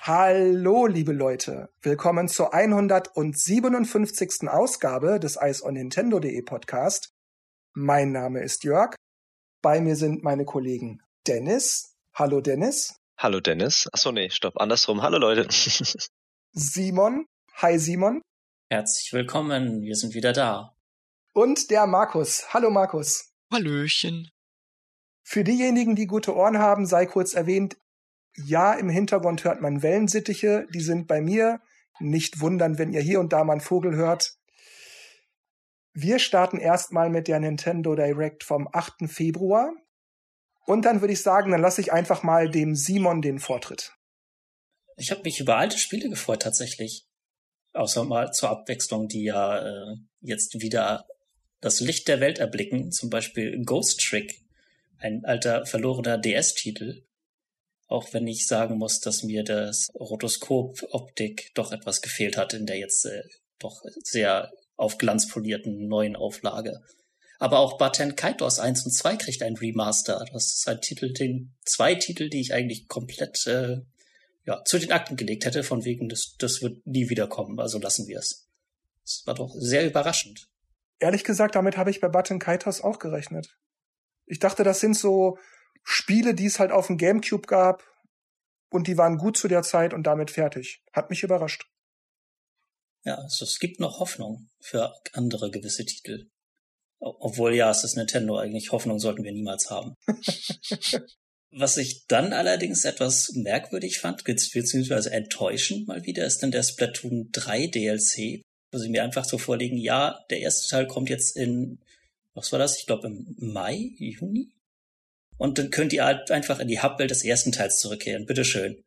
Hallo, liebe Leute. Willkommen zur 157. Ausgabe des Eis on Nintendo.de Podcast. Mein Name ist Jörg. Bei mir sind meine Kollegen Dennis. Hallo, Dennis. Hallo, Dennis. Achso, nee, stopp. Andersrum. Hallo, Leute. Simon. Hi, Simon. Herzlich willkommen. Wir sind wieder da. Und der Markus. Hallo, Markus. Hallöchen. Für diejenigen, die gute Ohren haben, sei kurz erwähnt, ja, im Hintergrund hört man Wellensittiche, die sind bei mir. Nicht wundern, wenn ihr hier und da mal einen Vogel hört. Wir starten erstmal mit der Nintendo Direct vom 8. Februar. Und dann würde ich sagen, dann lasse ich einfach mal dem Simon den Vortritt. Ich habe mich über alte Spiele gefreut tatsächlich. Außer mal zur Abwechslung, die ja äh, jetzt wieder das Licht der Welt erblicken. Zum Beispiel Ghost Trick, ein alter verlorener DS-Titel, auch wenn ich sagen muss, dass mir das Rotoskop-Optik doch etwas gefehlt hat in der jetzt äh, doch sehr auf Glanz polierten neuen Auflage. Aber auch Baten Kaitos 1 und 2 kriegt ein Remaster. Das ist ein Titel, den zwei Titel, die ich eigentlich komplett äh, ja, zu den Akten gelegt hätte, von wegen, das, das wird nie wiederkommen, also lassen wir es. Das war doch sehr überraschend. Ehrlich gesagt, damit habe ich bei Baten Kaitos auch gerechnet. Ich dachte, das sind so Spiele, die es halt auf dem Gamecube gab und die waren gut zu der Zeit und damit fertig. Hat mich überrascht. Ja, also es gibt noch Hoffnung für andere gewisse Titel. Obwohl ja, es ist Nintendo, eigentlich Hoffnung sollten wir niemals haben. Was ich dann allerdings etwas merkwürdig fand, beziehungsweise enttäuschend mal wieder, ist dann der Splatoon 3 DLC, wo sie mir einfach so vorlegen, ja, der erste Teil kommt jetzt in, was war das? Ich glaube im Mai, Juni? Und dann könnt ihr halt einfach in die Hubwelt des ersten Teils zurückkehren. Bitteschön.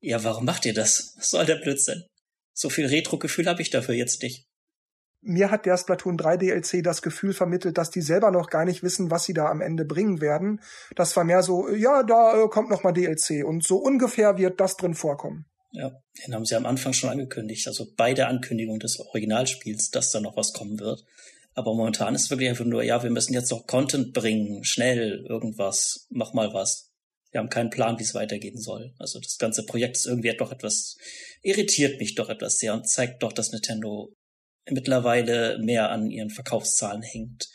Ja, warum macht ihr das? Was soll der Blödsinn? So viel Retro-Gefühl habe ich dafür jetzt nicht. Mir hat der Splatoon 3 DLC das Gefühl vermittelt, dass die selber noch gar nicht wissen, was sie da am Ende bringen werden. Das war mehr so, ja, da äh, kommt noch mal DLC und so ungefähr wird das drin vorkommen. Ja, den haben sie am Anfang schon angekündigt, also bei der Ankündigung des Originalspiels, dass da noch was kommen wird. Aber momentan ist wirklich einfach nur, ja, wir müssen jetzt noch Content bringen, schnell, irgendwas, mach mal was. Wir haben keinen Plan, wie es weitergehen soll. Also das ganze Projekt ist irgendwie doch etwas, irritiert mich doch etwas sehr und zeigt doch, dass Nintendo mittlerweile mehr an ihren Verkaufszahlen hängt,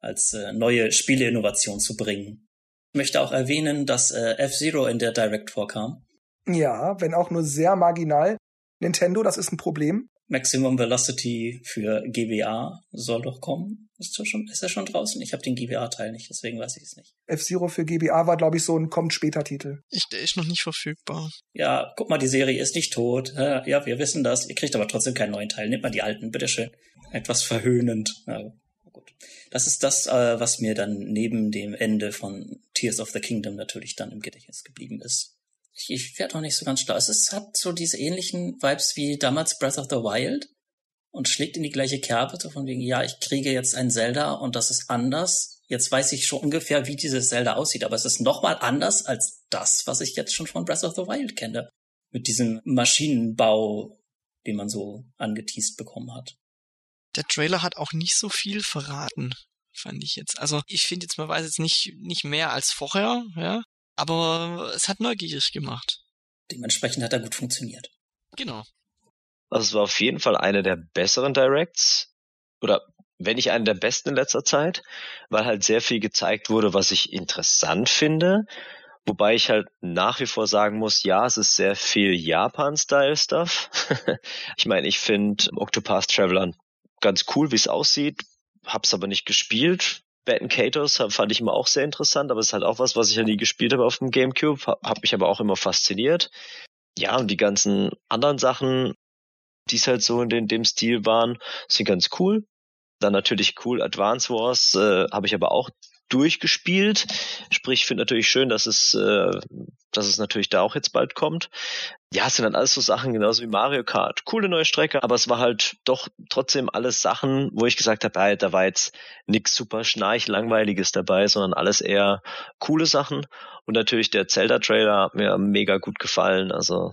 als äh, neue Spieleinnovationen zu bringen. Ich möchte auch erwähnen, dass äh, F-Zero in der Direct vorkam. Ja, wenn auch nur sehr marginal. Nintendo, das ist ein Problem. Maximum Velocity für GBA soll doch kommen. Ist er schon, ist er schon draußen? Ich habe den GBA-Teil nicht, deswegen weiß ich es nicht. F-Zero für GBA war, glaube ich, so ein kommt später Titel. Ich, der ist noch nicht verfügbar. Ja, guck mal, die Serie ist nicht tot. Ja, wir wissen das. Ihr kriegt aber trotzdem keinen neuen Teil. Nehmt mal die alten, bitteschön. Etwas verhöhnend. Ja, gut. Das ist das, äh, was mir dann neben dem Ende von Tears of the Kingdom natürlich dann im Gedächtnis geblieben ist ich, ich werde noch nicht so ganz schlau. Es ist, hat so diese ähnlichen Vibes wie damals Breath of the Wild und schlägt in die gleiche Kerbe, so von wegen, ja, ich kriege jetzt ein Zelda und das ist anders. Jetzt weiß ich schon ungefähr, wie dieses Zelda aussieht, aber es ist nochmal anders als das, was ich jetzt schon von Breath of the Wild kenne. Mit diesem Maschinenbau, den man so angeteased bekommen hat. Der Trailer hat auch nicht so viel verraten, fand ich jetzt. Also ich finde jetzt, man weiß jetzt nicht, nicht mehr als vorher, ja aber es hat neugierig gemacht. Dementsprechend hat er gut funktioniert. Genau. Also es war auf jeden Fall eine der besseren Directs oder wenn nicht eine der besten in letzter Zeit, weil halt sehr viel gezeigt wurde, was ich interessant finde. Wobei ich halt nach wie vor sagen muss, ja, es ist sehr viel Japan-Style-Stuff. ich meine, ich finde Octopath Traveler ganz cool, wie es aussieht, hab's aber nicht gespielt. Baton Katos fand ich immer auch sehr interessant, aber es ist halt auch was, was ich ja nie gespielt habe auf dem Gamecube, hat mich aber auch immer fasziniert. Ja, und die ganzen anderen Sachen, die es halt so in den, dem Stil waren, sind ganz cool. Dann natürlich cool Advance Wars, äh, habe ich aber auch durchgespielt. Sprich, ich finde natürlich schön, dass es, äh, dass es natürlich da auch jetzt bald kommt. Ja, es sind dann alles so Sachen, genauso wie Mario Kart. Coole neue Strecke, aber es war halt doch trotzdem alles Sachen, wo ich gesagt habe, hey, da war jetzt nix super schnarch langweiliges dabei, sondern alles eher coole Sachen. Und natürlich der Zelda-Trailer hat mir mega gut gefallen. Also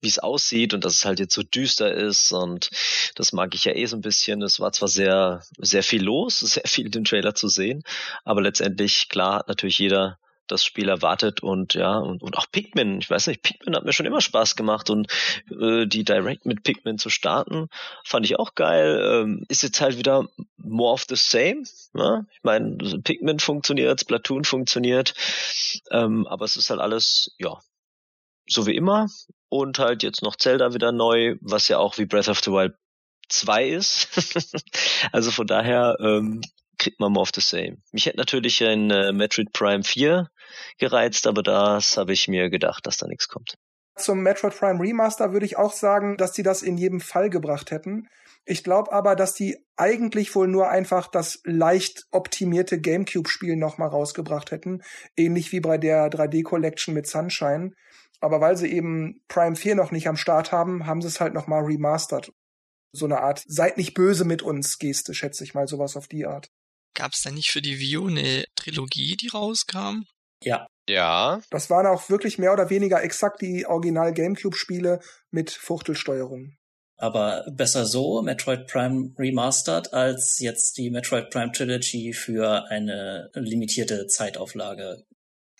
wie es aussieht und dass es halt jetzt so düster ist und das mag ich ja eh so ein bisschen. Es war zwar sehr, sehr viel los, sehr viel in dem Trailer zu sehen, aber letztendlich, klar, hat natürlich jeder das Spiel erwartet und ja, und, und auch Pikmin, ich weiß nicht, Pikmin hat mir schon immer Spaß gemacht und äh, die Direct mit Pikmin zu starten, fand ich auch geil. Ähm, ist jetzt halt wieder more of the same. Ne? Ich meine, Pikmin funktioniert, Splatoon funktioniert, ähm, aber es ist halt alles, ja, so wie immer. Und halt jetzt noch Zelda wieder neu, was ja auch wie Breath of the Wild 2 ist. also von daher ähm, kriegt man more of the same. Mich hätte natürlich ein äh, Metroid Prime 4 gereizt, aber das habe ich mir gedacht, dass da nichts kommt. Zum Metroid Prime Remaster würde ich auch sagen, dass die das in jedem Fall gebracht hätten. Ich glaube aber, dass die eigentlich wohl nur einfach das leicht optimierte GameCube-Spiel nochmal rausgebracht hätten. Ähnlich wie bei der 3D Collection mit Sunshine. Aber weil sie eben Prime 4 noch nicht am Start haben, haben sie es halt nochmal remastert. So eine Art, seid nicht böse mit uns Geste, schätze ich mal, sowas auf die Art. Gab es da nicht für die Wii U eine Trilogie, die rauskam? Ja. Ja. Das waren auch wirklich mehr oder weniger exakt die Original GameCube-Spiele mit Fuchtelsteuerung. Aber besser so, Metroid Prime Remastered, als jetzt die Metroid Prime Trilogy für eine limitierte Zeitauflage.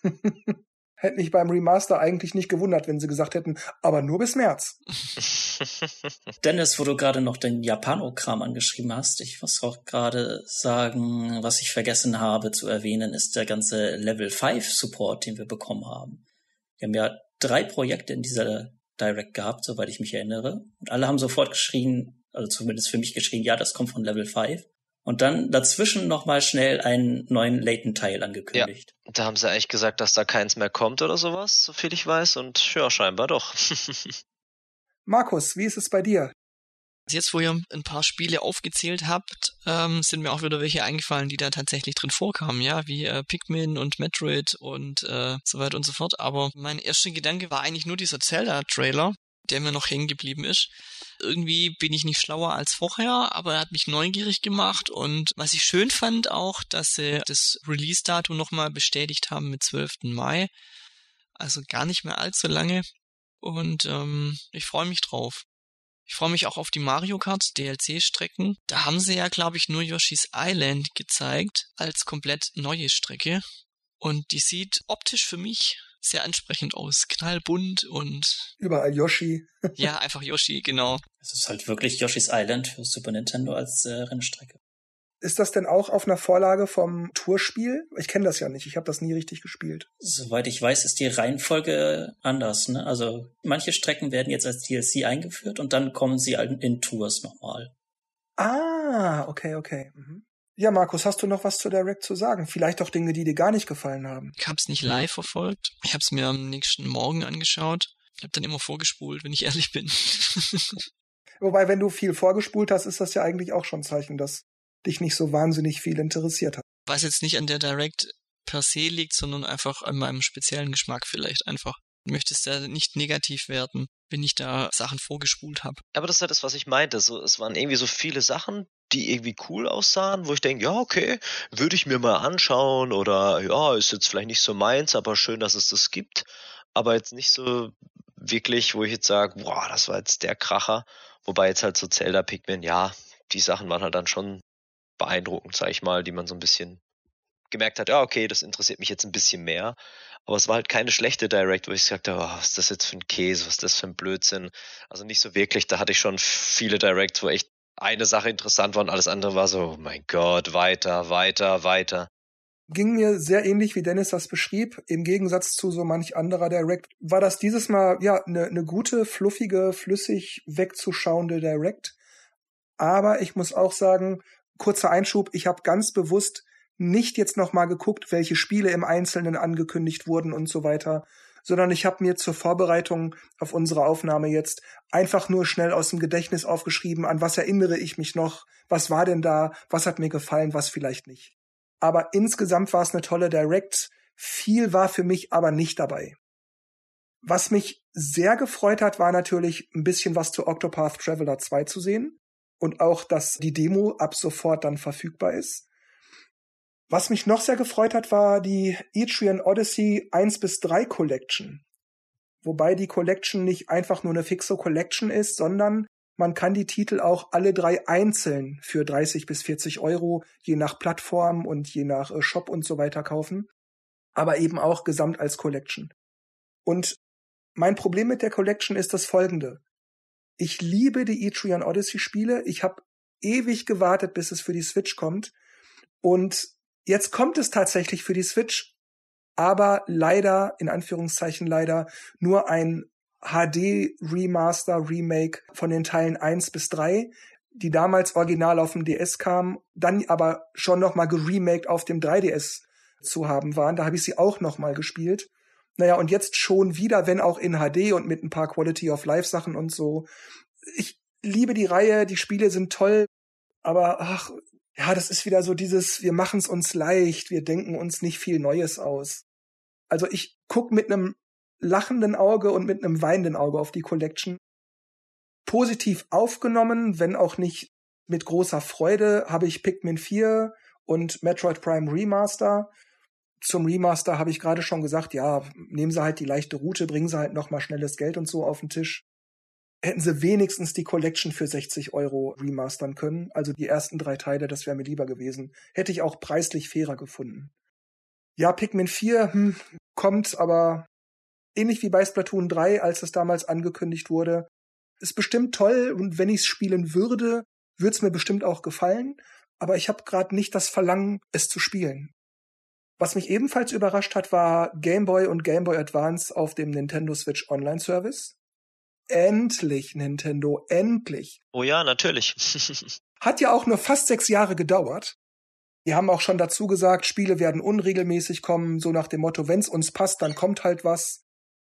Hätte mich beim Remaster eigentlich nicht gewundert, wenn sie gesagt hätten, aber nur bis März. Dennis, wo du gerade noch den Japano-Kram angeschrieben hast, ich muss auch gerade sagen, was ich vergessen habe zu erwähnen, ist der ganze Level 5 Support, den wir bekommen haben. Wir haben ja drei Projekte in dieser Direct gehabt, soweit ich mich erinnere. Und alle haben sofort geschrien, also zumindest für mich geschrien, ja, das kommt von Level 5 und dann dazwischen nochmal schnell einen neuen Layton-Teil angekündigt. Ja, da haben sie eigentlich gesagt, dass da keins mehr kommt oder sowas, soviel ich weiß. Und ja, scheinbar doch. Markus, wie ist es bei dir? Jetzt, wo ihr ein paar Spiele aufgezählt habt, ähm, sind mir auch wieder welche eingefallen, die da tatsächlich drin vorkamen, ja, wie äh, Pikmin und Metroid und äh, so weiter und so fort. Aber mein erster Gedanke war eigentlich nur dieser Zelda-Trailer, der mir noch hängen geblieben ist. Irgendwie bin ich nicht schlauer als vorher, aber er hat mich neugierig gemacht und was ich schön fand auch, dass sie das Release-Datum nochmal bestätigt haben mit 12. Mai. Also gar nicht mehr allzu lange und ähm, ich freue mich drauf. Ich freue mich auch auf die Mario Kart DLC-Strecken. Da haben sie ja, glaube ich, nur Yoshi's Island gezeigt als komplett neue Strecke. Und die sieht optisch für mich sehr ansprechend aus. Knallbunt und. Überall Yoshi. ja, einfach Yoshi, genau. Es ist halt wirklich Yoshi's Island für Super Nintendo als äh, Rennstrecke. Ist das denn auch auf einer Vorlage vom Tourspiel? Ich kenne das ja nicht, ich habe das nie richtig gespielt. Soweit ich weiß, ist die Reihenfolge anders. Ne? Also manche Strecken werden jetzt als DLC eingeführt und dann kommen sie in Tours nochmal. Ah, okay, okay. Mhm. Ja, Markus, hast du noch was zu Direct zu sagen? Vielleicht auch Dinge, die dir gar nicht gefallen haben. Ich habe es nicht live verfolgt. Ich habe es mir am nächsten Morgen angeschaut. Ich habe dann immer vorgespult, wenn ich ehrlich bin. Wobei, wenn du viel vorgespult hast, ist das ja eigentlich auch schon ein Zeichen, dass dich nicht so wahnsinnig viel interessiert hat. Was jetzt nicht an der Direct per se liegt, sondern einfach an meinem speziellen Geschmack vielleicht einfach. Ich möchte es da nicht negativ werden, wenn ich da Sachen vorgespult habe. Aber das ist ja das, was ich meinte. So, es waren irgendwie so viele Sachen, die irgendwie cool aussahen, wo ich denke, ja, okay, würde ich mir mal anschauen oder ja, ist jetzt vielleicht nicht so meins, aber schön, dass es das gibt. Aber jetzt nicht so wirklich, wo ich jetzt sage, boah, das war jetzt der Kracher. Wobei jetzt halt so Zelda Pikmin, ja, die Sachen waren halt dann schon beeindruckend, sag ich mal, die man so ein bisschen gemerkt hat, ja, okay, das interessiert mich jetzt ein bisschen mehr. Aber es war halt keine schlechte Direct, wo ich gesagt habe, oh, was ist das jetzt für ein Käse, was ist das für ein Blödsinn. Also nicht so wirklich, da hatte ich schon viele Directs, wo echt eine Sache interessant war und alles andere war so, oh mein Gott, weiter, weiter, weiter. Ging mir sehr ähnlich, wie Dennis das beschrieb. Im Gegensatz zu so manch anderer Direct war das dieses Mal ja eine ne gute, fluffige, flüssig wegzuschauende Direct. Aber ich muss auch sagen, kurzer Einschub, ich habe ganz bewusst nicht jetzt nochmal geguckt, welche Spiele im Einzelnen angekündigt wurden und so weiter, sondern ich habe mir zur Vorbereitung auf unsere Aufnahme jetzt einfach nur schnell aus dem Gedächtnis aufgeschrieben, an was erinnere ich mich noch, was war denn da, was hat mir gefallen, was vielleicht nicht. Aber insgesamt war es eine tolle Direct, viel war für mich aber nicht dabei. Was mich sehr gefreut hat, war natürlich ein bisschen was zu Octopath Traveler 2 zu sehen und auch, dass die Demo ab sofort dann verfügbar ist. Was mich noch sehr gefreut hat, war die Etrian Odyssey 1 bis 3 Collection. Wobei die Collection nicht einfach nur eine fixe Collection ist, sondern man kann die Titel auch alle drei einzeln für 30 bis 40 Euro, je nach Plattform und je nach äh, Shop und so weiter kaufen. Aber eben auch gesamt als Collection. Und mein Problem mit der Collection ist das folgende. Ich liebe die Etrian Odyssey Spiele. Ich habe ewig gewartet, bis es für die Switch kommt. Und Jetzt kommt es tatsächlich für die Switch, aber leider, in Anführungszeichen leider, nur ein HD Remaster, Remake von den Teilen 1 bis 3, die damals original auf dem DS kamen, dann aber schon nochmal geremaked auf dem 3DS zu haben waren. Da habe ich sie auch nochmal gespielt. Naja, und jetzt schon wieder, wenn auch in HD und mit ein paar Quality of Life Sachen und so. Ich liebe die Reihe, die Spiele sind toll, aber ach, ja, das ist wieder so dieses, wir machen es uns leicht, wir denken uns nicht viel Neues aus. Also ich guck mit einem lachenden Auge und mit einem weinenden Auge auf die Collection. Positiv aufgenommen, wenn auch nicht mit großer Freude, habe ich Pikmin 4 und Metroid Prime Remaster. Zum Remaster habe ich gerade schon gesagt, ja, nehmen Sie halt die leichte Route, bringen Sie halt noch mal schnelles Geld und so auf den Tisch hätten sie wenigstens die Collection für 60 Euro remastern können. Also die ersten drei Teile, das wäre mir lieber gewesen. Hätte ich auch preislich fairer gefunden. Ja, Pikmin 4 hm, kommt aber ähnlich wie bei Splatoon 3, als es damals angekündigt wurde. Ist bestimmt toll und wenn ich es spielen würde, würde es mir bestimmt auch gefallen. Aber ich habe gerade nicht das Verlangen, es zu spielen. Was mich ebenfalls überrascht hat, war Game Boy und Game Boy Advance auf dem Nintendo Switch Online Service. Endlich, Nintendo, endlich. Oh ja, natürlich. Hat ja auch nur fast sechs Jahre gedauert. Die haben auch schon dazu gesagt, Spiele werden unregelmäßig kommen, so nach dem Motto, wenn's uns passt, dann kommt halt was.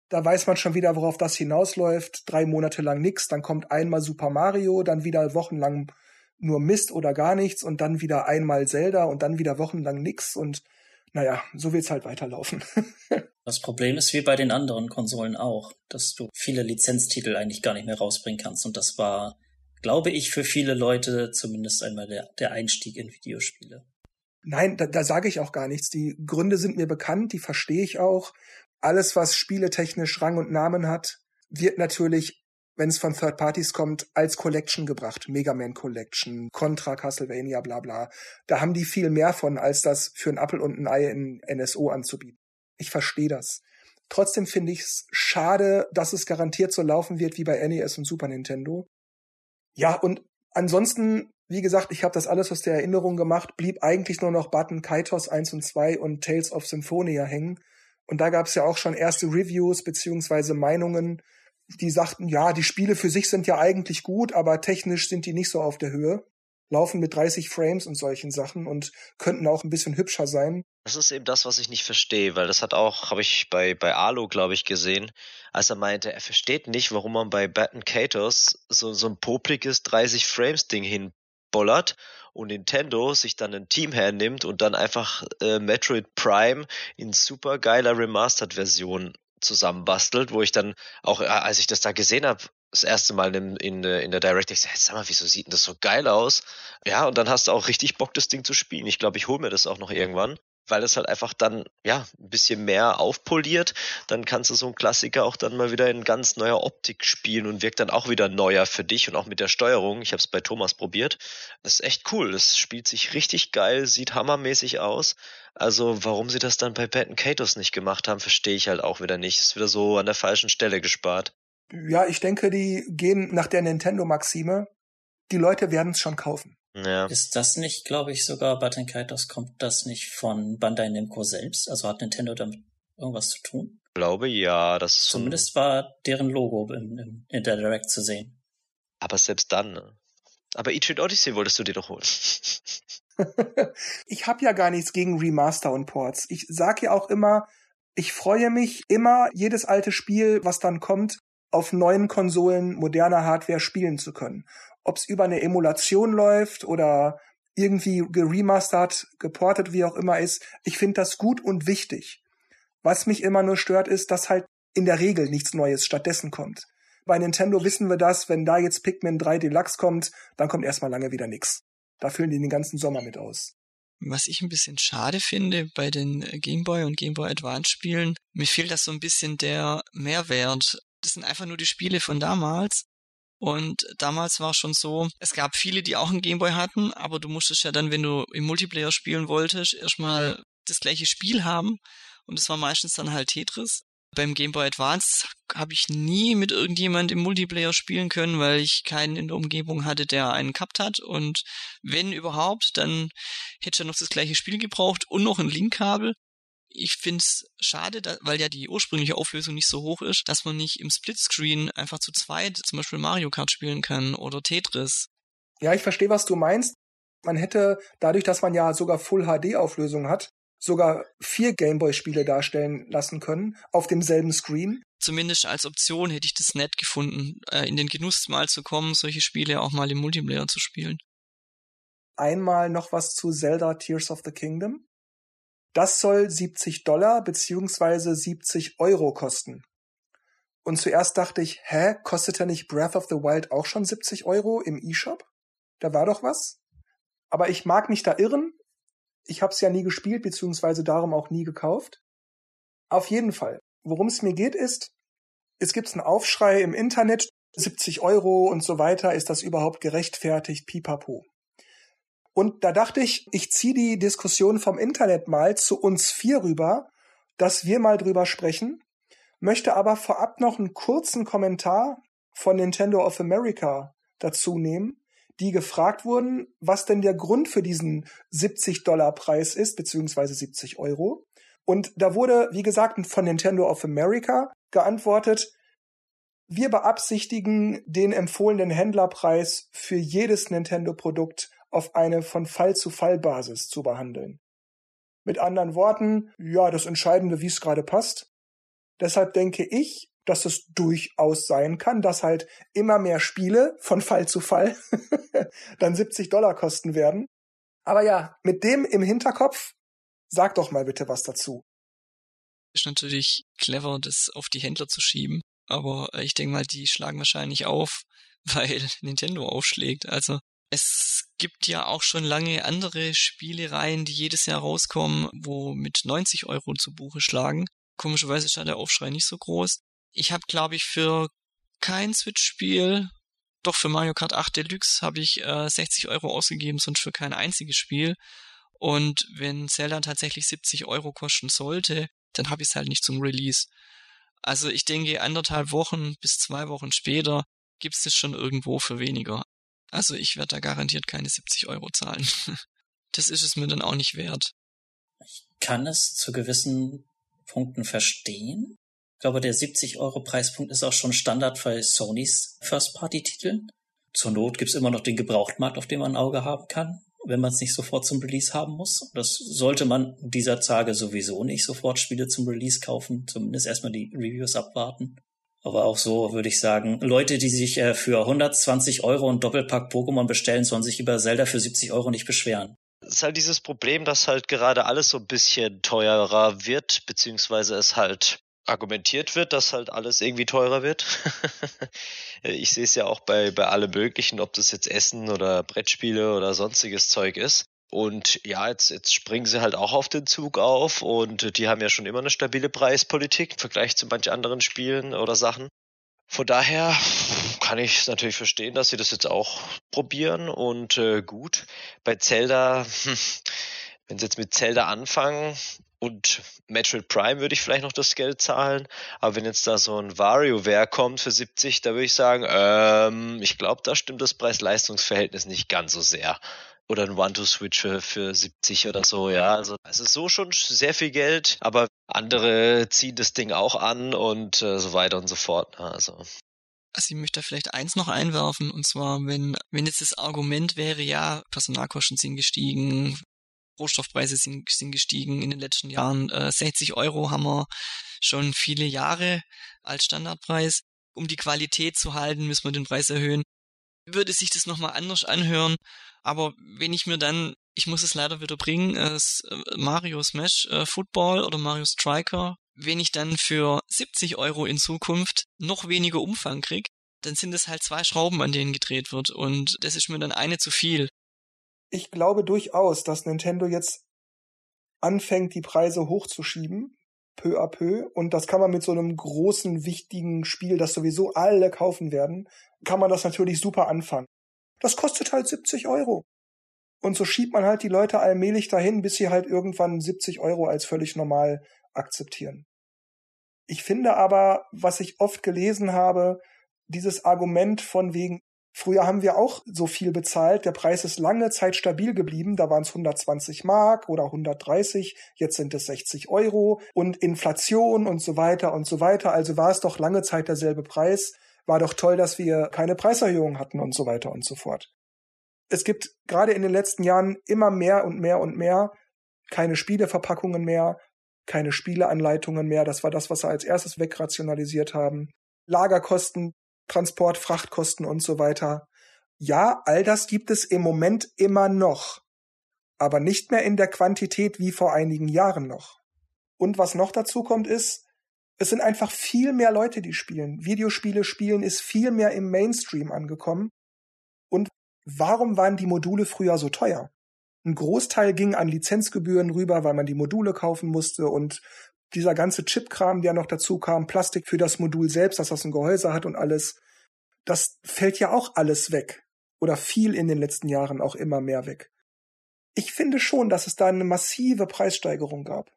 Da weiß man schon wieder, worauf das hinausläuft. Drei Monate lang nix, dann kommt einmal Super Mario, dann wieder wochenlang nur Mist oder gar nichts und dann wieder einmal Zelda und dann wieder wochenlang nix und naja, so wird's halt weiterlaufen. das Problem ist wie bei den anderen Konsolen auch, dass du viele Lizenztitel eigentlich gar nicht mehr rausbringen kannst. Und das war, glaube ich, für viele Leute zumindest einmal der, der Einstieg in Videospiele. Nein, da, da sage ich auch gar nichts. Die Gründe sind mir bekannt, die verstehe ich auch. Alles, was spieletechnisch Rang und Namen hat, wird natürlich wenn es von Third Parties kommt, als Collection gebracht. Mega Man Collection, Contra Castlevania, bla bla. Da haben die viel mehr von, als das für ein Apple und ein Ei in NSO anzubieten. Ich verstehe das. Trotzdem finde ich es schade, dass es garantiert so laufen wird wie bei NES und Super Nintendo. Ja, und ansonsten, wie gesagt, ich habe das alles aus der Erinnerung gemacht, blieb eigentlich nur noch Button Kaitos 1 und 2 und Tales of Symphonia hängen. Und da gab es ja auch schon erste Reviews beziehungsweise Meinungen, die sagten, ja, die Spiele für sich sind ja eigentlich gut, aber technisch sind die nicht so auf der Höhe. Laufen mit 30 Frames und solchen Sachen und könnten auch ein bisschen hübscher sein. Das ist eben das, was ich nicht verstehe, weil das hat auch, habe ich bei, bei Alo, glaube ich, gesehen, als er meinte, er versteht nicht, warum man bei Baton Katos so, so ein popliges 30 Frames Ding hinbollert und Nintendo sich dann ein Team hernimmt und dann einfach äh, Metroid Prime in super geiler Remastered-Version zusammenbastelt, wo ich dann auch, äh, als ich das da gesehen habe, das erste Mal in, in, in der Direct, ich sag mal, wieso sieht denn das so geil aus? Ja, und dann hast du auch richtig Bock, das Ding zu spielen. Ich glaube, ich hole mir das auch noch irgendwann weil es halt einfach dann, ja, ein bisschen mehr aufpoliert. Dann kannst du so einen Klassiker auch dann mal wieder in ganz neuer Optik spielen und wirkt dann auch wieder neuer für dich und auch mit der Steuerung. Ich habe es bei Thomas probiert. Das ist echt cool. Das spielt sich richtig geil, sieht hammermäßig aus. Also warum sie das dann bei Pat Katos nicht gemacht haben, verstehe ich halt auch wieder nicht. Ist wieder so an der falschen Stelle gespart. Ja, ich denke, die gehen nach der Nintendo-Maxime. Die Leute werden es schon kaufen. Ja. Ist das nicht, glaube ich, sogar Button Kaitos, kommt das nicht von Bandai Namco selbst? Also hat Nintendo damit irgendwas zu tun? Ich glaube ja, das ist Zumindest war deren Logo in, in, in der Direct zu sehen. Aber selbst dann, ne? Aber Etrian Odyssey wolltest du dir doch holen. ich habe ja gar nichts gegen Remaster und Ports. Ich sag ja auch immer, ich freue mich immer, jedes alte Spiel, was dann kommt, auf neuen Konsolen moderner Hardware spielen zu können ob es über eine Emulation läuft oder irgendwie geremastert, geportet, wie auch immer ist. Ich finde das gut und wichtig. Was mich immer nur stört, ist, dass halt in der Regel nichts Neues stattdessen kommt. Bei Nintendo wissen wir das, wenn da jetzt Pikmin 3 Deluxe kommt, dann kommt erstmal lange wieder nix. Da füllen die den ganzen Sommer mit aus. Was ich ein bisschen schade finde bei den Game Boy und Game Boy Advance Spielen, mir fehlt das so ein bisschen der Mehrwert. Das sind einfach nur die Spiele von damals. Und damals war schon so, es gab viele, die auch einen Gameboy hatten, aber du musstest ja dann, wenn du im Multiplayer spielen wolltest, erstmal das gleiche Spiel haben. Und das war meistens dann halt Tetris. Beim Game Boy Advance habe ich nie mit irgendjemand im Multiplayer spielen können, weil ich keinen in der Umgebung hatte, der einen gehabt hat. Und wenn überhaupt, dann hätte ich ja noch das gleiche Spiel gebraucht und noch ein Linkkabel. Ich finde es schade, da, weil ja die ursprüngliche Auflösung nicht so hoch ist, dass man nicht im Splitscreen einfach zu zweit zum Beispiel Mario Kart spielen kann oder Tetris. Ja, ich verstehe, was du meinst. Man hätte dadurch, dass man ja sogar Full HD Auflösung hat, sogar vier Gameboy-Spiele darstellen lassen können auf demselben Screen. Zumindest als Option hätte ich das nett gefunden, äh, in den Genuss mal zu kommen, solche Spiele auch mal im Multiplayer zu spielen. Einmal noch was zu Zelda Tears of the Kingdom. Das soll 70 Dollar beziehungsweise 70 Euro kosten. Und zuerst dachte ich, hä, kostet ja nicht Breath of the Wild auch schon 70 Euro im eShop? Da war doch was. Aber ich mag mich da irren. Ich habe es ja nie gespielt, beziehungsweise darum auch nie gekauft. Auf jeden Fall. Worum es mir geht ist, es gibt einen Aufschrei im Internet, 70 Euro und so weiter, ist das überhaupt gerechtfertigt, pipapo. Und da dachte ich, ich ziehe die Diskussion vom Internet mal zu uns vier rüber, dass wir mal drüber sprechen, möchte aber vorab noch einen kurzen Kommentar von Nintendo of America dazu nehmen, die gefragt wurden, was denn der Grund für diesen 70 Dollar Preis ist, beziehungsweise 70 Euro. Und da wurde, wie gesagt, von Nintendo of America geantwortet, wir beabsichtigen, den empfohlenen Händlerpreis für jedes Nintendo-Produkt auf eine von Fall zu Fall Basis zu behandeln. Mit anderen Worten, ja, das Entscheidende, wie es gerade passt. Deshalb denke ich, dass es durchaus sein kann, dass halt immer mehr Spiele von Fall zu Fall dann 70 Dollar kosten werden. Aber ja, mit dem im Hinterkopf, sag doch mal bitte was dazu. Ist natürlich clever, das auf die Händler zu schieben, aber ich denke mal, die schlagen wahrscheinlich auf, weil Nintendo aufschlägt. Also es gibt ja auch schon lange andere Spielereien, die jedes Jahr rauskommen, wo mit 90 Euro zu Buche schlagen. Komischerweise ist da der Aufschrei nicht so groß. Ich habe, glaube ich, für kein Switch-Spiel, doch für Mario Kart 8 Deluxe habe ich äh, 60 Euro ausgegeben, sonst für kein einziges Spiel. Und wenn Zelda tatsächlich 70 Euro kosten sollte, dann habe ich es halt nicht zum Release. Also ich denke, anderthalb Wochen bis zwei Wochen später gibt es schon irgendwo für weniger. Also ich werde da garantiert keine 70 Euro zahlen. Das ist es mir dann auch nicht wert. Ich kann es zu gewissen Punkten verstehen. Ich glaube, der 70 Euro Preispunkt ist auch schon Standard bei Sonys First-Party-Titeln. Zur Not gibt's immer noch den Gebrauchtmarkt, auf dem man ein Auge haben kann, wenn man es nicht sofort zum Release haben muss. Das sollte man dieser Tage sowieso nicht sofort Spiele zum Release kaufen, zumindest erstmal die Reviews abwarten. Aber auch so würde ich sagen, Leute, die sich äh, für 120 Euro ein Doppelpack Pokémon bestellen, sollen sich über Zelda für 70 Euro nicht beschweren. Es ist halt dieses Problem, dass halt gerade alles so ein bisschen teurer wird, beziehungsweise es halt argumentiert wird, dass halt alles irgendwie teurer wird. ich sehe es ja auch bei, bei allem Möglichen, ob das jetzt Essen oder Brettspiele oder sonstiges Zeug ist. Und ja, jetzt, jetzt springen sie halt auch auf den Zug auf und die haben ja schon immer eine stabile Preispolitik im Vergleich zu manch anderen Spielen oder Sachen. Von daher kann ich es natürlich verstehen, dass sie das jetzt auch probieren und äh, gut. Bei Zelda, hm, wenn sie jetzt mit Zelda anfangen, und Metroid Prime würde ich vielleicht noch das Geld zahlen. Aber wenn jetzt da so ein WarioWare kommt für 70, da würde ich sagen, ähm, ich glaube, da stimmt das Preis-Leistungs-Verhältnis nicht ganz so sehr. Oder ein One-to-Switch für, für 70 oder so, ja. Also es ist so schon sehr viel Geld, aber andere ziehen das Ding auch an und äh, so weiter und so fort. Ne, also also ich möchte da vielleicht eins noch einwerfen, und zwar, wenn, wenn jetzt das Argument wäre, ja, Personalkosten sind gestiegen, Rohstoffpreise sind, sind gestiegen in den letzten Jahren. Äh, 60 Euro haben wir schon viele Jahre als Standardpreis. Um die Qualität zu halten, müssen wir den Preis erhöhen. Würde sich das nochmal anders anhören, aber wenn ich mir dann, ich muss es leider wieder bringen, äh, Mario Smash äh, Football oder Mario Striker, wenn ich dann für 70 Euro in Zukunft noch weniger Umfang krieg, dann sind es halt zwei Schrauben, an denen gedreht wird. Und das ist mir dann eine zu viel. Ich glaube durchaus, dass Nintendo jetzt anfängt, die Preise hochzuschieben, peu à peu. Und das kann man mit so einem großen, wichtigen Spiel, das sowieso alle kaufen werden, kann man das natürlich super anfangen. Das kostet halt 70 Euro. Und so schiebt man halt die Leute allmählich dahin, bis sie halt irgendwann 70 Euro als völlig normal akzeptieren. Ich finde aber, was ich oft gelesen habe, dieses Argument von wegen, früher haben wir auch so viel bezahlt, der Preis ist lange Zeit stabil geblieben, da waren es 120 Mark oder 130, jetzt sind es 60 Euro. Und Inflation und so weiter und so weiter, also war es doch lange Zeit derselbe Preis, war doch toll, dass wir keine Preiserhöhung hatten und so weiter und so fort. Es gibt gerade in den letzten Jahren immer mehr und mehr und mehr keine Spieleverpackungen mehr, keine Spieleanleitungen mehr. Das war das, was sie als erstes wegrationalisiert haben. Lagerkosten, Transport, Frachtkosten und so weiter. Ja, all das gibt es im Moment immer noch, aber nicht mehr in der Quantität wie vor einigen Jahren noch. Und was noch dazu kommt ist, es sind einfach viel mehr Leute, die spielen. Videospiele spielen ist viel mehr im Mainstream angekommen. Und warum waren die Module früher so teuer? Ein Großteil ging an Lizenzgebühren rüber, weil man die Module kaufen musste und dieser ganze Chipkram, der noch dazu kam, Plastik für das Modul selbst, dass das ein Gehäuse hat und alles, das fällt ja auch alles weg. Oder viel in den letzten Jahren auch immer mehr weg. Ich finde schon, dass es da eine massive Preissteigerung gab.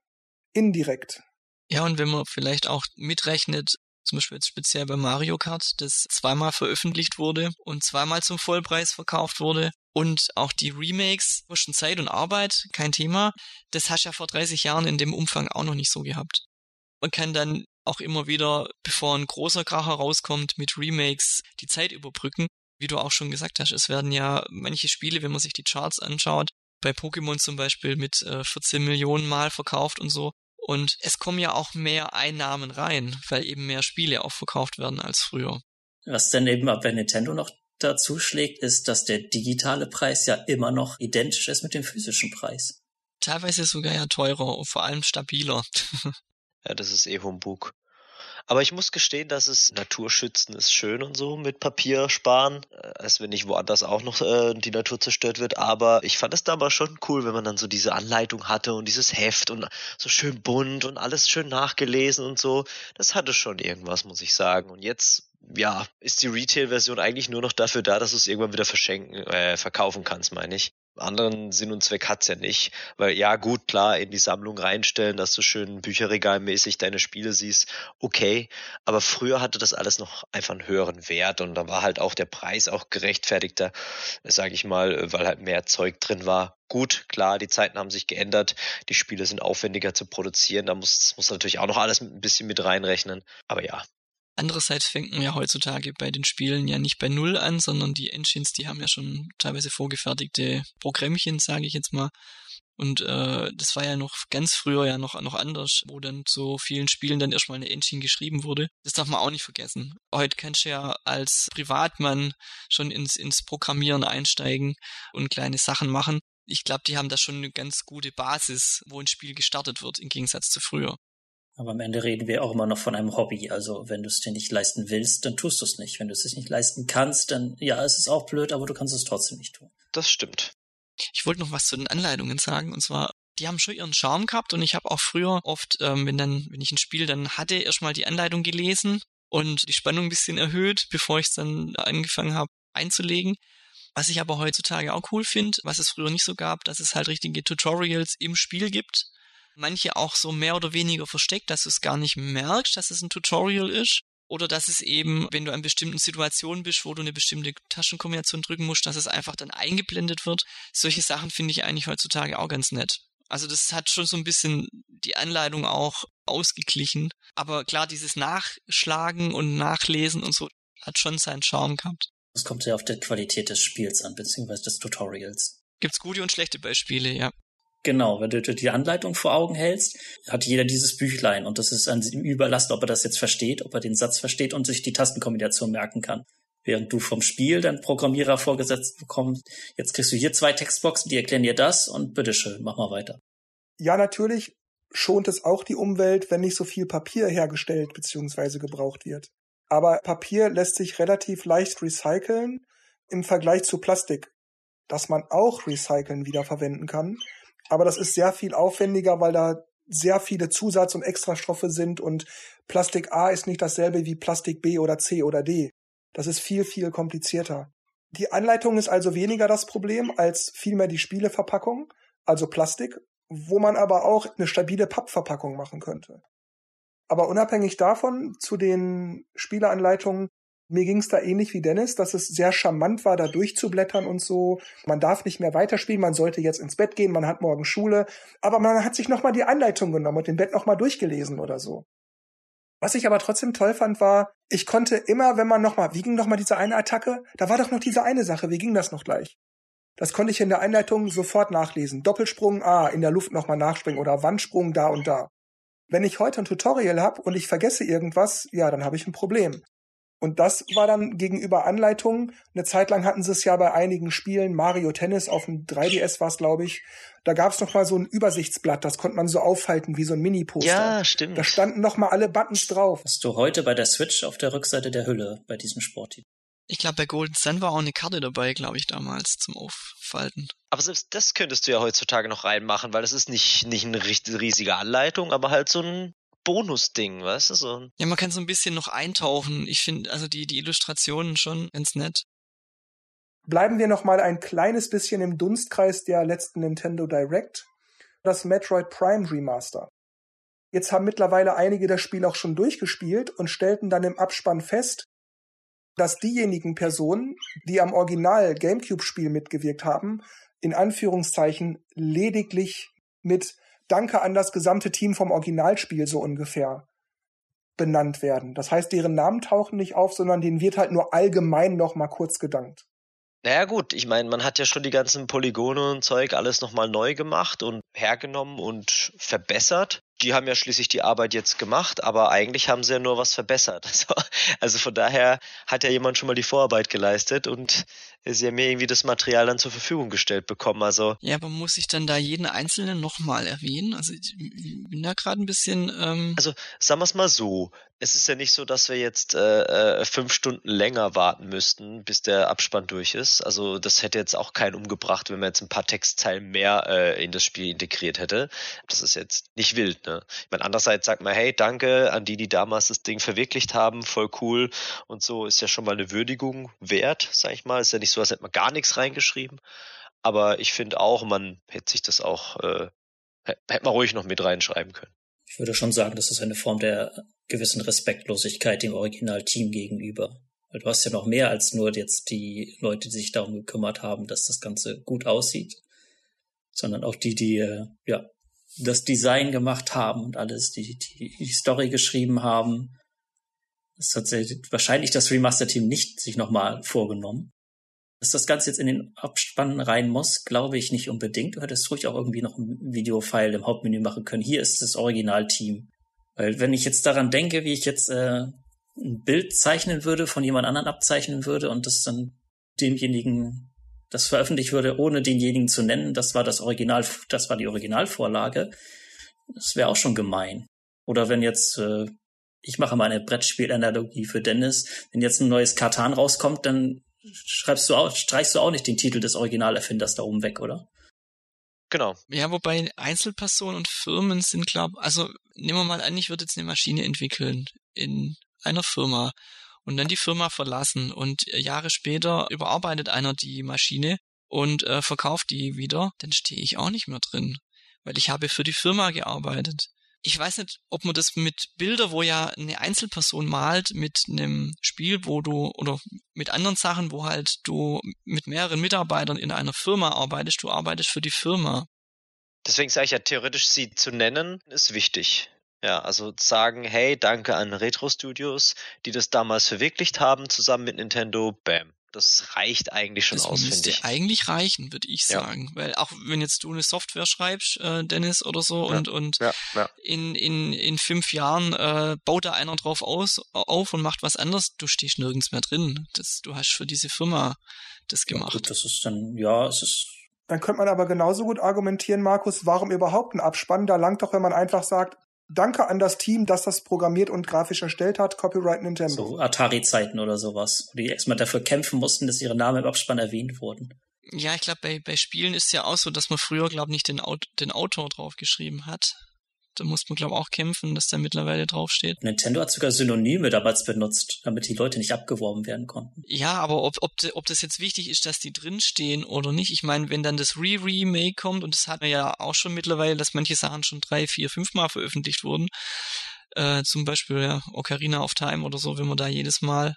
Indirekt. Ja, und wenn man vielleicht auch mitrechnet, zum Beispiel jetzt speziell bei Mario Kart, das zweimal veröffentlicht wurde und zweimal zum Vollpreis verkauft wurde. Und auch die Remakes kosten Zeit und Arbeit, kein Thema. Das hast du ja vor 30 Jahren in dem Umfang auch noch nicht so gehabt. Man kann dann auch immer wieder, bevor ein großer Kracher rauskommt, mit Remakes die Zeit überbrücken. Wie du auch schon gesagt hast, es werden ja manche Spiele, wenn man sich die Charts anschaut, bei Pokémon zum Beispiel mit äh, 14 Millionen Mal verkauft und so. Und es kommen ja auch mehr Einnahmen rein, weil eben mehr Spiele auch verkauft werden als früher. Was dann eben bei Nintendo noch dazu schlägt, ist, dass der digitale Preis ja immer noch identisch ist mit dem physischen Preis. Teilweise sogar ja teurer und vor allem stabiler. ja, das ist eh Humbug. Aber ich muss gestehen, dass es Naturschützen ist schön und so mit Papier sparen, äh, als wenn nicht woanders auch noch äh, die Natur zerstört wird. Aber ich fand es damals schon cool, wenn man dann so diese Anleitung hatte und dieses Heft und so schön bunt und alles schön nachgelesen und so. Das hatte schon irgendwas, muss ich sagen. Und jetzt ja, ist die Retail-Version eigentlich nur noch dafür da, dass du es irgendwann wieder verschenken, äh, verkaufen kannst, meine ich anderen Sinn und Zweck hat's ja nicht. Weil ja, gut, klar, in die Sammlung reinstellen, dass du schön bücherregalmäßig deine Spiele siehst, okay. Aber früher hatte das alles noch einfach einen höheren Wert und da war halt auch der Preis auch gerechtfertigter, sage ich mal, weil halt mehr Zeug drin war. Gut, klar, die Zeiten haben sich geändert, die Spiele sind aufwendiger zu produzieren, da muss, muss natürlich auch noch alles ein bisschen mit reinrechnen. Aber ja, Andererseits fängt man ja heutzutage bei den Spielen ja nicht bei Null an, sondern die Engines, die haben ja schon teilweise vorgefertigte Programmchen, sage ich jetzt mal. Und äh, das war ja noch ganz früher ja noch, noch anders, wo dann zu vielen Spielen dann erstmal eine Engine geschrieben wurde. Das darf man auch nicht vergessen. Heute kannst du ja als Privatmann schon ins, ins Programmieren einsteigen und kleine Sachen machen. Ich glaube, die haben da schon eine ganz gute Basis, wo ein Spiel gestartet wird, im Gegensatz zu früher. Aber am Ende reden wir auch immer noch von einem Hobby. Also wenn du es dir nicht leisten willst, dann tust du es nicht. Wenn du es dich nicht leisten kannst, dann ja, es ist auch blöd, aber du kannst es trotzdem nicht tun. Das stimmt. Ich wollte noch was zu den Anleitungen sagen. Und zwar, die haben schon ihren Charme gehabt und ich habe auch früher oft, ähm, wenn dann, wenn ich ein Spiel dann hatte, erstmal die Anleitung gelesen und die Spannung ein bisschen erhöht, bevor ich es dann angefangen habe einzulegen. Was ich aber heutzutage auch cool finde, was es früher nicht so gab, dass es halt richtige Tutorials im Spiel gibt manche auch so mehr oder weniger versteckt, dass du es gar nicht merkst, dass es ein Tutorial ist. Oder dass es eben, wenn du an bestimmten Situationen bist, wo du eine bestimmte Taschenkombination drücken musst, dass es einfach dann eingeblendet wird. Solche Sachen finde ich eigentlich heutzutage auch ganz nett. Also das hat schon so ein bisschen die Anleitung auch ausgeglichen. Aber klar, dieses Nachschlagen und Nachlesen und so hat schon seinen Charme gehabt. Das kommt ja auf die Qualität des Spiels an, beziehungsweise des Tutorials. Gibt's gute und schlechte Beispiele, ja. Genau, wenn du die Anleitung vor Augen hältst, hat jeder dieses Büchlein und das ist an ihm überlassen, ob er das jetzt versteht, ob er den Satz versteht und sich die Tastenkombination merken kann. Während du vom Spiel dann Programmierer vorgesetzt bekommst, jetzt kriegst du hier zwei Textboxen, die erklären dir das und bitteschön, mach mal weiter. Ja, natürlich schont es auch die Umwelt, wenn nicht so viel Papier hergestellt bzw. gebraucht wird. Aber Papier lässt sich relativ leicht recyceln im Vergleich zu Plastik. dass man auch recyceln wiederverwenden kann. Aber das ist sehr viel aufwendiger, weil da sehr viele Zusatz- und Extrastoffe sind und Plastik A ist nicht dasselbe wie Plastik B oder C oder D. Das ist viel, viel komplizierter. Die Anleitung ist also weniger das Problem als vielmehr die Spieleverpackung, also Plastik, wo man aber auch eine stabile Pappverpackung machen könnte. Aber unabhängig davon zu den Spieleanleitungen, mir ging es da ähnlich wie Dennis, dass es sehr charmant war, da durchzublättern und so. Man darf nicht mehr weiterspielen, man sollte jetzt ins Bett gehen, man hat morgen Schule, aber man hat sich nochmal die Anleitung genommen und im Bett nochmal durchgelesen oder so. Was ich aber trotzdem toll fand, war, ich konnte immer, wenn man nochmal, wie ging nochmal diese eine Attacke? Da war doch noch diese eine Sache, wie ging das noch gleich? Das konnte ich in der Einleitung sofort nachlesen. Doppelsprung, ah, in der Luft nochmal nachspringen oder Wandsprung da und da. Wenn ich heute ein Tutorial habe und ich vergesse irgendwas, ja, dann habe ich ein Problem. Und das war dann gegenüber Anleitungen. Eine Zeit lang hatten sie es ja bei einigen Spielen, Mario Tennis auf dem 3DS war es, glaube ich. Da gab es noch mal so ein Übersichtsblatt, das konnte man so aufhalten wie so ein Mini-Poster. Ja, stimmt. Da standen noch mal alle Buttons drauf. Hast du heute bei der Switch auf der Rückseite der Hülle bei diesem Sporttitel? Ich glaube, bei Golden Sun war auch eine Karte dabei, glaube ich, damals zum Auffalten. Aber selbst das könntest du ja heutzutage noch reinmachen, weil es ist nicht, nicht eine riesige Anleitung, aber halt so ein Bonusding, weißt du so. Ja, man kann so ein bisschen noch eintauchen. Ich finde also die die Illustrationen schon ganz nett. Bleiben wir noch mal ein kleines bisschen im Dunstkreis der letzten Nintendo Direct. Das Metroid Prime Remaster. Jetzt haben mittlerweile einige das Spiel auch schon durchgespielt und stellten dann im Abspann fest, dass diejenigen Personen, die am Original GameCube-Spiel mitgewirkt haben, in Anführungszeichen lediglich mit Danke an das gesamte Team vom Originalspiel so ungefähr benannt werden. Das heißt, deren Namen tauchen nicht auf, sondern denen wird halt nur allgemein noch mal kurz gedankt. Naja gut, ich meine, man hat ja schon die ganzen Polygone und Zeug alles nochmal neu gemacht und hergenommen und verbessert. Die haben ja schließlich die Arbeit jetzt gemacht, aber eigentlich haben sie ja nur was verbessert. Also, also von daher hat ja jemand schon mal die Vorarbeit geleistet und sie haben mir irgendwie das Material dann zur Verfügung gestellt bekommen. Also ja, aber muss ich dann da jeden einzelnen nochmal erwähnen? Also ich bin da gerade ein bisschen. Ähm also sagen wir es mal so: Es ist ja nicht so, dass wir jetzt äh, äh, fünf Stunden länger warten müssten, bis der Abspann durch ist. Also das hätte jetzt auch keinen umgebracht, wenn man jetzt ein paar Textzeilen mehr äh, in das Spiel integriert hätte. Das ist jetzt nicht wild. Ne? Ich meine, andererseits sagt man, hey, danke an die, die damals das Ding verwirklicht haben, voll cool und so ist ja schon mal eine Würdigung wert, sag ich mal. Ist ja nicht so, als hätte man gar nichts reingeschrieben. Aber ich finde auch, man hätte sich das auch, äh, hätte man ruhig noch mit reinschreiben können. Ich würde schon sagen, das ist eine Form der gewissen Respektlosigkeit dem Originalteam gegenüber. Du hast ja noch mehr als nur jetzt die Leute, die sich darum gekümmert haben, dass das Ganze gut aussieht, sondern auch die, die äh, ja das Design gemacht haben und alles, die die, die Story geschrieben haben. Das hat wahrscheinlich das Remaster-Team nicht sich nochmal vorgenommen. Dass das Ganze jetzt in den Abspann rein muss, glaube ich nicht unbedingt. Du hättest ruhig auch irgendwie noch ein Videofile im Hauptmenü machen können. Hier ist das Originalteam. Weil wenn ich jetzt daran denke, wie ich jetzt äh, ein Bild zeichnen würde, von jemand anderen abzeichnen würde und das dann demjenigen das veröffentlicht würde, ohne denjenigen zu nennen, das war das Original, das war die Originalvorlage, das wäre auch schon gemein. Oder wenn jetzt, äh, ich mache mal eine Brettspielanalogie für Dennis, wenn jetzt ein neues Katan rauskommt, dann schreibst du auch, streichst du auch nicht den Titel des Originalerfinders da oben weg, oder? Genau. Ja, wobei Einzelpersonen und Firmen sind, glaube also nehmen wir mal an, ich würde jetzt eine Maschine entwickeln in einer Firma und dann die Firma verlassen und Jahre später überarbeitet einer die Maschine und äh, verkauft die wieder, dann stehe ich auch nicht mehr drin, weil ich habe für die Firma gearbeitet ich weiß nicht, ob man das mit Bilder, wo ja eine Einzelperson malt, mit einem Spiel, wo du, oder mit anderen Sachen, wo halt du mit mehreren Mitarbeitern in einer Firma arbeitest, du arbeitest für die Firma. Deswegen sage ich ja, theoretisch sie zu nennen, ist wichtig. Ja, also sagen, hey, danke an Retro Studios, die das damals verwirklicht haben, zusammen mit Nintendo, bam. Das reicht eigentlich schon das aus, finde ich. eigentlich reichen, würde ich sagen. Ja. Weil auch wenn jetzt du eine Software schreibst, äh, Dennis oder so, ja. und, und ja. In, in, in fünf Jahren äh, baut da einer drauf aus, auf und macht was anderes, du stehst nirgends mehr drin. Das, du hast für diese Firma das gemacht. Gut, das ist dann, ja, es ist dann könnte man aber genauso gut argumentieren, Markus, warum überhaupt ein Abspann? Da langt doch, wenn man einfach sagt, Danke an das Team, das das programmiert und grafisch erstellt hat. Copyright Nintendo. So Atari-Zeiten oder sowas, wo die erstmal dafür kämpfen mussten, dass ihre Namen im Abspann erwähnt wurden. Ja, ich glaube, bei, bei Spielen ist ja auch so, dass man früher, glaube ich, nicht den, Aut den Autor draufgeschrieben hat. Da muss man, glaube ich, auch kämpfen, dass der mittlerweile draufsteht. Nintendo hat sogar Synonyme damals benutzt, damit die Leute nicht abgeworben werden konnten. Ja, aber ob, ob, ob das jetzt wichtig ist, dass die drinstehen oder nicht, ich meine, wenn dann das Re-Remake kommt, und das hat man ja auch schon mittlerweile, dass manche Sachen schon drei, vier, fünf Mal veröffentlicht wurden, äh, zum Beispiel ja, Ocarina of Time oder so, wenn man da jedes Mal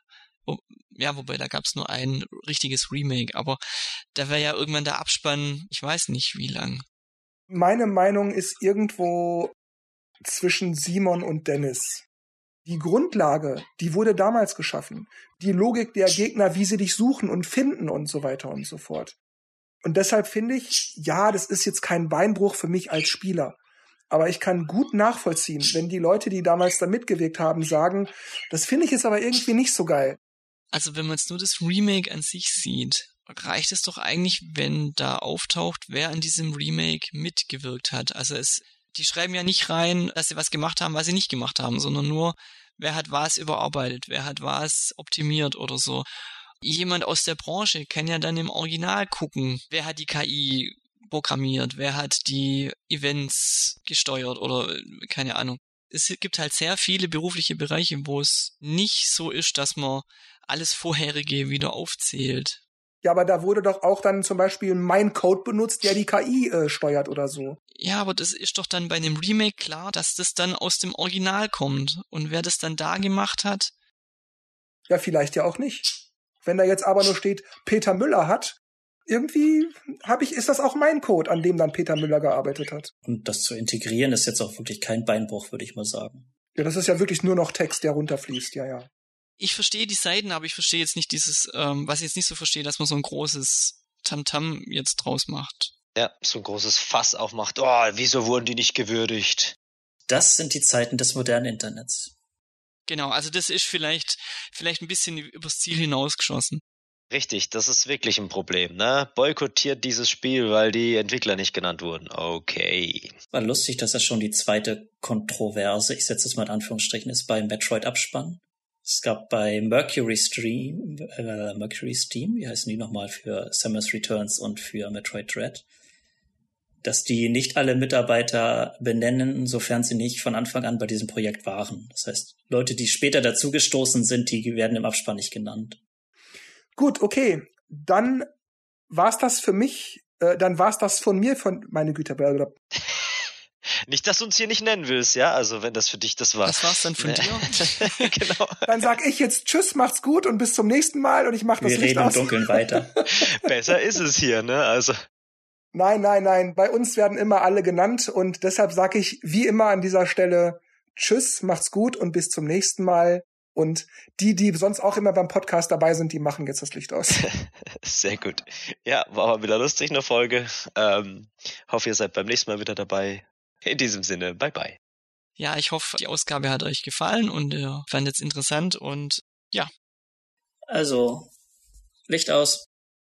ja, wobei da gab's nur ein richtiges Remake, aber da wäre ja irgendwann der Abspann, ich weiß nicht wie lang. Meine Meinung ist irgendwo zwischen Simon und Dennis. Die Grundlage, die wurde damals geschaffen. Die Logik der Gegner, wie sie dich suchen und finden und so weiter und so fort. Und deshalb finde ich, ja, das ist jetzt kein Beinbruch für mich als Spieler. Aber ich kann gut nachvollziehen, wenn die Leute, die damals da mitgewirkt haben, sagen, das finde ich jetzt aber irgendwie nicht so geil. Also wenn man jetzt nur das Remake an sich sieht, reicht es doch eigentlich, wenn da auftaucht, wer an diesem Remake mitgewirkt hat. Also es, die schreiben ja nicht rein, dass sie was gemacht haben, was sie nicht gemacht haben, sondern nur, wer hat was überarbeitet, wer hat was optimiert oder so. Jemand aus der Branche kann ja dann im Original gucken, wer hat die KI programmiert, wer hat die Events gesteuert oder keine Ahnung. Es gibt halt sehr viele berufliche Bereiche, wo es nicht so ist, dass man alles vorherige wieder aufzählt. Ja, aber da wurde doch auch dann zum Beispiel mein Code benutzt, der die KI äh, steuert oder so. Ja, aber das ist doch dann bei einem Remake klar, dass das dann aus dem Original kommt. Und wer das dann da gemacht hat? Ja, vielleicht ja auch nicht. Wenn da jetzt aber nur steht, Peter Müller hat, irgendwie habe ich, ist das auch mein Code, an dem dann Peter Müller gearbeitet hat. Und das zu integrieren ist jetzt auch wirklich kein Beinbruch, würde ich mal sagen. Ja, das ist ja wirklich nur noch Text, der runterfließt, ja, ja ich verstehe die Seiten, aber ich verstehe jetzt nicht dieses, ähm, was ich jetzt nicht so verstehe, dass man so ein großes Tamtam -Tam jetzt draus macht. Ja, so ein großes Fass aufmacht. Oh, wieso wurden die nicht gewürdigt? Das sind die Zeiten des modernen Internets. Genau, also das ist vielleicht, vielleicht ein bisschen übers Ziel hinausgeschossen. Richtig, das ist wirklich ein Problem, ne? Boykottiert dieses Spiel, weil die Entwickler nicht genannt wurden. Okay. War lustig, dass das schon die zweite Kontroverse, ich setze es mal in Anführungsstrichen, ist beim Metroid Abspann. Es gab bei Mercury Stream, äh, Mercury Steam, wie heißen die nochmal für Samus Returns und für Metroid Dread, dass die nicht alle Mitarbeiter benennen, sofern sie nicht von Anfang an bei diesem Projekt waren. Das heißt, Leute, die später dazugestoßen sind, die werden im Abspann nicht genannt. Gut, okay. Dann war's das für mich, äh, dann war's das von mir, von meine Güte. Nicht, dass du uns hier nicht nennen willst, ja? Also, wenn das für dich das war. Das war's dann von dir? genau. Dann sag ich jetzt Tschüss, macht's gut und bis zum nächsten Mal und ich mach das Wir Licht reden aus. im Dunkeln weiter. Besser ist es hier, ne? Also. Nein, nein, nein. Bei uns werden immer alle genannt und deshalb sag ich wie immer an dieser Stelle Tschüss, macht's gut und bis zum nächsten Mal. Und die, die sonst auch immer beim Podcast dabei sind, die machen jetzt das Licht aus. Sehr gut. Ja, war mal wieder lustig, eine Folge. Ähm, hoffe, ihr seid beim nächsten Mal wieder dabei. In diesem Sinne, bye bye. Ja, ich hoffe, die Ausgabe hat euch gefallen und ihr fandet es interessant und ja. Also, Licht aus.